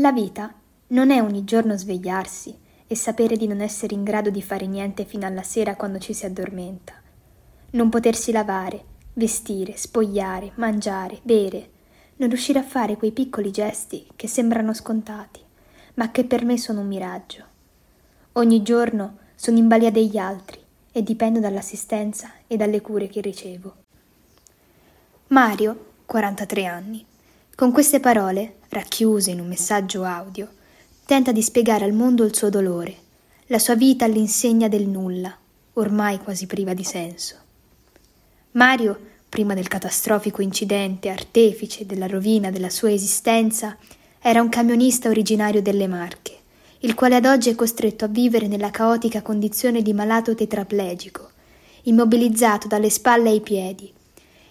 La vita non è ogni giorno svegliarsi e sapere di non essere in grado di fare niente fino alla sera quando ci si addormenta. Non potersi lavare, vestire, spogliare, mangiare, bere, non riuscire a fare quei piccoli gesti che sembrano scontati, ma che per me sono un miraggio. Ogni giorno sono in balia degli altri e dipendo dall'assistenza e dalle cure che ricevo. Mario, 43 anni, con queste parole, racchiuse in un messaggio audio, tenta di spiegare al mondo il suo dolore, la sua vita all'insegna del nulla, ormai quasi priva di senso. Mario, prima del catastrofico incidente artefice della rovina della sua esistenza, era un camionista originario delle Marche, il quale ad oggi è costretto a vivere nella caotica condizione di malato tetraplegico, immobilizzato dalle spalle ai piedi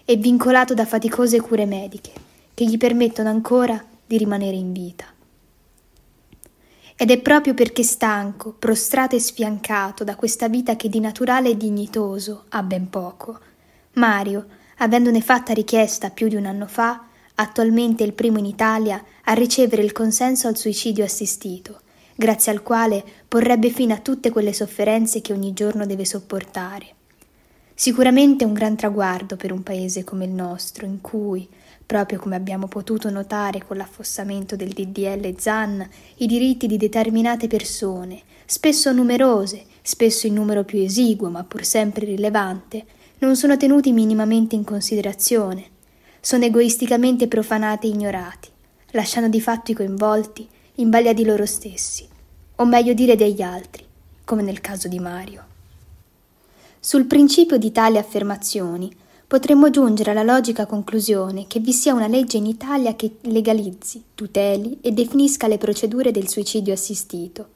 e vincolato da faticose cure mediche che gli permettono ancora di rimanere in vita. Ed è proprio perché stanco, prostrato e sfiancato da questa vita che di naturale e dignitoso ha ben poco, Mario, avendone fatta richiesta più di un anno fa, attualmente il primo in Italia a ricevere il consenso al suicidio assistito, grazie al quale porrebbe fine a tutte quelle sofferenze che ogni giorno deve sopportare. Sicuramente un gran traguardo per un paese come il nostro, in cui, proprio come abbiamo potuto notare con l'affossamento del DDL ZAN, i diritti di determinate persone, spesso numerose, spesso in numero più esiguo ma pur sempre rilevante, non sono tenuti minimamente in considerazione, sono egoisticamente profanati e ignorati, lasciando di fatto i coinvolti in balia di loro stessi, o meglio dire degli altri, come nel caso di Mario. Sul principio di tali affermazioni potremmo giungere alla logica conclusione che vi sia una legge in Italia che legalizzi, tuteli e definisca le procedure del suicidio assistito.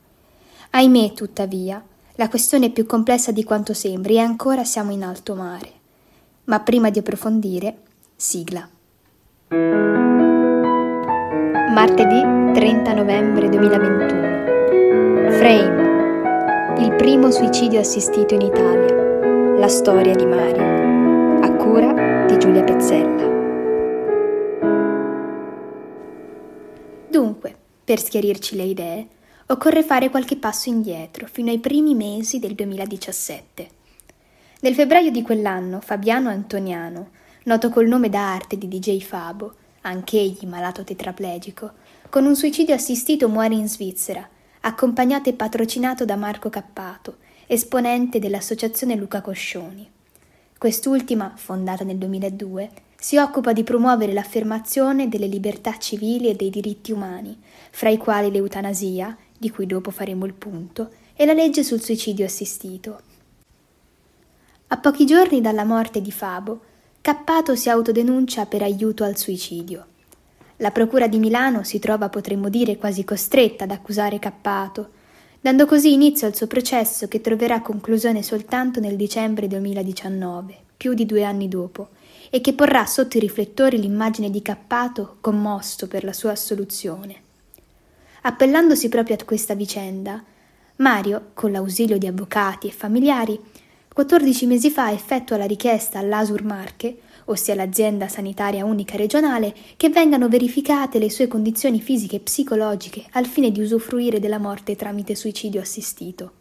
Ahimè, tuttavia, la questione è più complessa di quanto sembri e ancora siamo in alto mare. Ma prima di approfondire, sigla. Martedì 30 novembre 2021. Frame. Il primo suicidio assistito in Italia. La storia di Mario cura di Giulia Pezzella. Dunque, per schiarirci le idee, occorre fare qualche passo indietro fino ai primi mesi del 2017. Nel febbraio di quell'anno Fabiano Antoniano, noto col nome d'arte di DJ Fabo, anch'egli malato tetraplegico, con un suicidio assistito muore in Svizzera, accompagnato e patrocinato da Marco Cappato, esponente dell'associazione Luca Coscioni. Quest'ultima, fondata nel 2002, si occupa di promuovere l'affermazione delle libertà civili e dei diritti umani, fra i quali l'eutanasia, di cui dopo faremo il punto, e la legge sul suicidio assistito. A pochi giorni dalla morte di Fabo, Cappato si autodenuncia per aiuto al suicidio. La Procura di Milano si trova, potremmo dire, quasi costretta ad accusare Cappato, dando così inizio al suo processo che troverà conclusione soltanto nel dicembre 2019, più di due anni dopo, e che porrà sotto i riflettori l'immagine di Cappato commosso per la sua assoluzione. Appellandosi proprio a questa vicenda, Mario, con l'ausilio di avvocati e familiari, 14 mesi fa effettua la richiesta all'Asur Marche ossia l'azienda sanitaria unica regionale, che vengano verificate le sue condizioni fisiche e psicologiche al fine di usufruire della morte tramite suicidio assistito.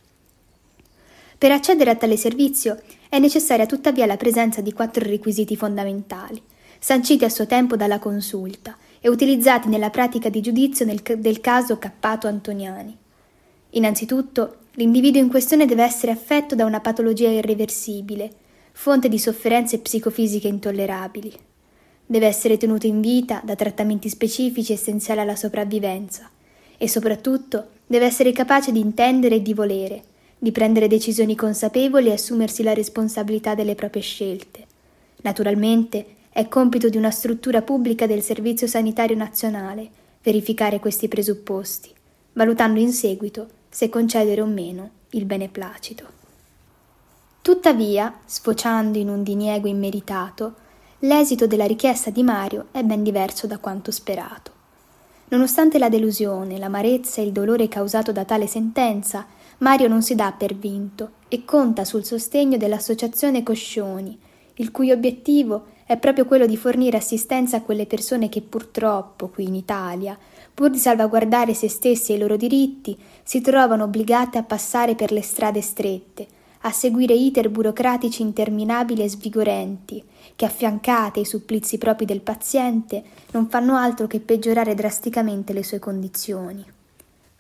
Per accedere a tale servizio è necessaria tuttavia la presenza di quattro requisiti fondamentali, sanciti a suo tempo dalla consulta e utilizzati nella pratica di giudizio nel, del caso Cappato Antoniani. Innanzitutto, l'individuo in questione deve essere affetto da una patologia irreversibile, fonte di sofferenze psicofisiche intollerabili. Deve essere tenuto in vita da trattamenti specifici essenziali alla sopravvivenza e soprattutto deve essere capace di intendere e di volere, di prendere decisioni consapevoli e assumersi la responsabilità delle proprie scelte. Naturalmente è compito di una struttura pubblica del Servizio Sanitario Nazionale verificare questi presupposti, valutando in seguito se concedere o meno il beneplacito. Tuttavia, sfociando in un diniego immeritato, l'esito della richiesta di Mario è ben diverso da quanto sperato. Nonostante la delusione, l'amarezza e il dolore causato da tale sentenza, Mario non si dà per vinto e conta sul sostegno dell'associazione Coscioni, il cui obiettivo è proprio quello di fornire assistenza a quelle persone che purtroppo qui in Italia, pur di salvaguardare se stessi e i loro diritti, si trovano obbligate a passare per le strade strette, a seguire iter burocratici interminabili e svigorenti, che affiancate ai supplizi propri del paziente non fanno altro che peggiorare drasticamente le sue condizioni.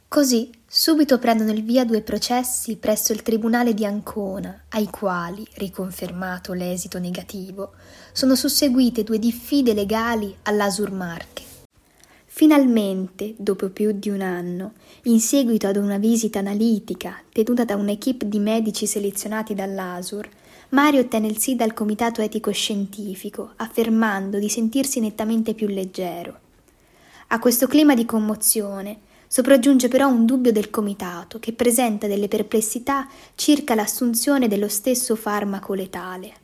Così subito prendono il via due processi presso il Tribunale di Ancona, ai quali, riconfermato l'esito negativo, sono susseguite due diffide legali all'Asur Marche. Finalmente, dopo più di un anno, in seguito ad una visita analitica tenuta da un'equipe di medici selezionati dall'Asur, Mario ottenne il sì dal comitato etico-scientifico, affermando di sentirsi nettamente più leggero. A questo clima di commozione sopraggiunge però un dubbio del comitato che presenta delle perplessità circa l'assunzione dello stesso farmaco letale.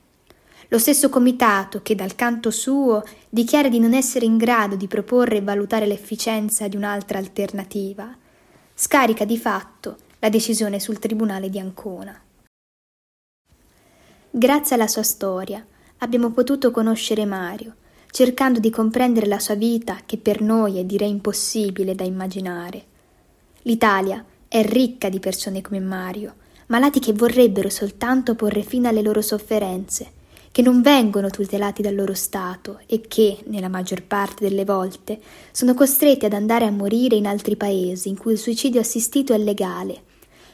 Lo stesso comitato che dal canto suo dichiara di non essere in grado di proporre e valutare l'efficienza di un'altra alternativa, scarica di fatto la decisione sul Tribunale di Ancona. Grazie alla sua storia abbiamo potuto conoscere Mario, cercando di comprendere la sua vita che per noi è direi impossibile da immaginare. L'Italia è ricca di persone come Mario, malati che vorrebbero soltanto porre fine alle loro sofferenze, che non vengono tutelati dal loro Stato e che, nella maggior parte delle volte, sono costretti ad andare a morire in altri paesi in cui il suicidio assistito è legale,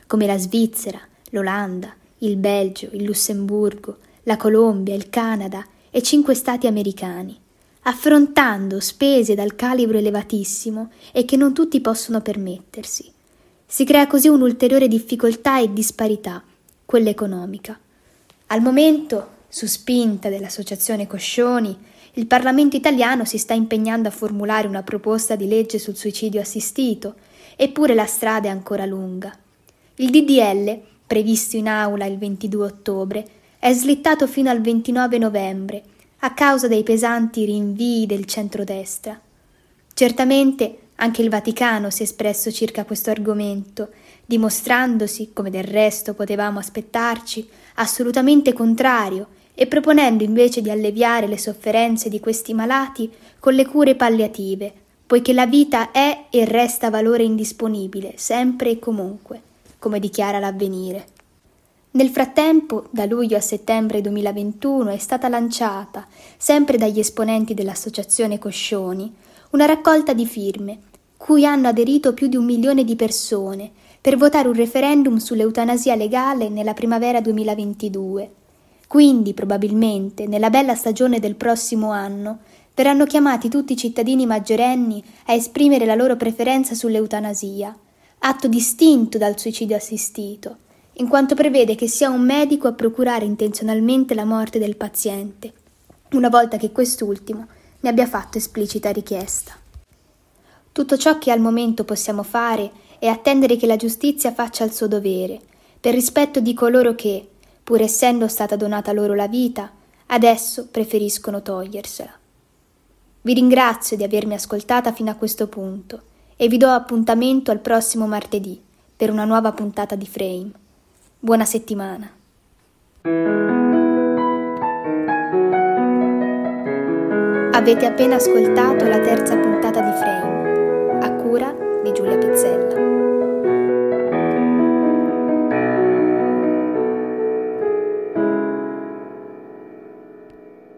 come la Svizzera, l'Olanda, il Belgio, il Lussemburgo, la Colombia, il Canada e cinque stati americani, affrontando spese dal calibro elevatissimo e che non tutti possono permettersi. Si crea così un'ulteriore difficoltà e disparità, quella economica. Al momento su spinta dell'Associazione Coscioni, il Parlamento italiano si sta impegnando a formulare una proposta di legge sul suicidio assistito, eppure la strada è ancora lunga. Il DDL, previsto in aula il 22 ottobre, è slittato fino al 29 novembre a causa dei pesanti rinvii del centrodestra. Certamente anche il Vaticano si è espresso circa questo argomento, dimostrandosi, come del resto potevamo aspettarci, assolutamente contrario e proponendo invece di alleviare le sofferenze di questi malati con le cure palliative, poiché la vita è e resta valore indisponibile, sempre e comunque, come dichiara l'avvenire. Nel frattempo, da luglio a settembre 2021 è stata lanciata, sempre dagli esponenti dell'Associazione Coscioni, una raccolta di firme, cui hanno aderito più di un milione di persone, per votare un referendum sull'eutanasia legale nella primavera 2022 quindi, probabilmente, nella bella stagione del prossimo anno, verranno chiamati tutti i cittadini maggiorenni a esprimere la loro preferenza sull'eutanasia, atto distinto dal suicidio assistito, in quanto prevede che sia un medico a procurare intenzionalmente la morte del paziente, una volta che quest'ultimo ne abbia fatto esplicita richiesta. Tutto ciò che al momento possiamo fare è attendere che la giustizia faccia il suo dovere, per rispetto di coloro che, pur essendo stata donata loro la vita, adesso preferiscono togliersela. Vi ringrazio di avermi ascoltata fino a questo punto e vi do appuntamento al prossimo martedì per una nuova puntata di Frame. Buona settimana. Avete appena ascoltato la terza puntata di Frame,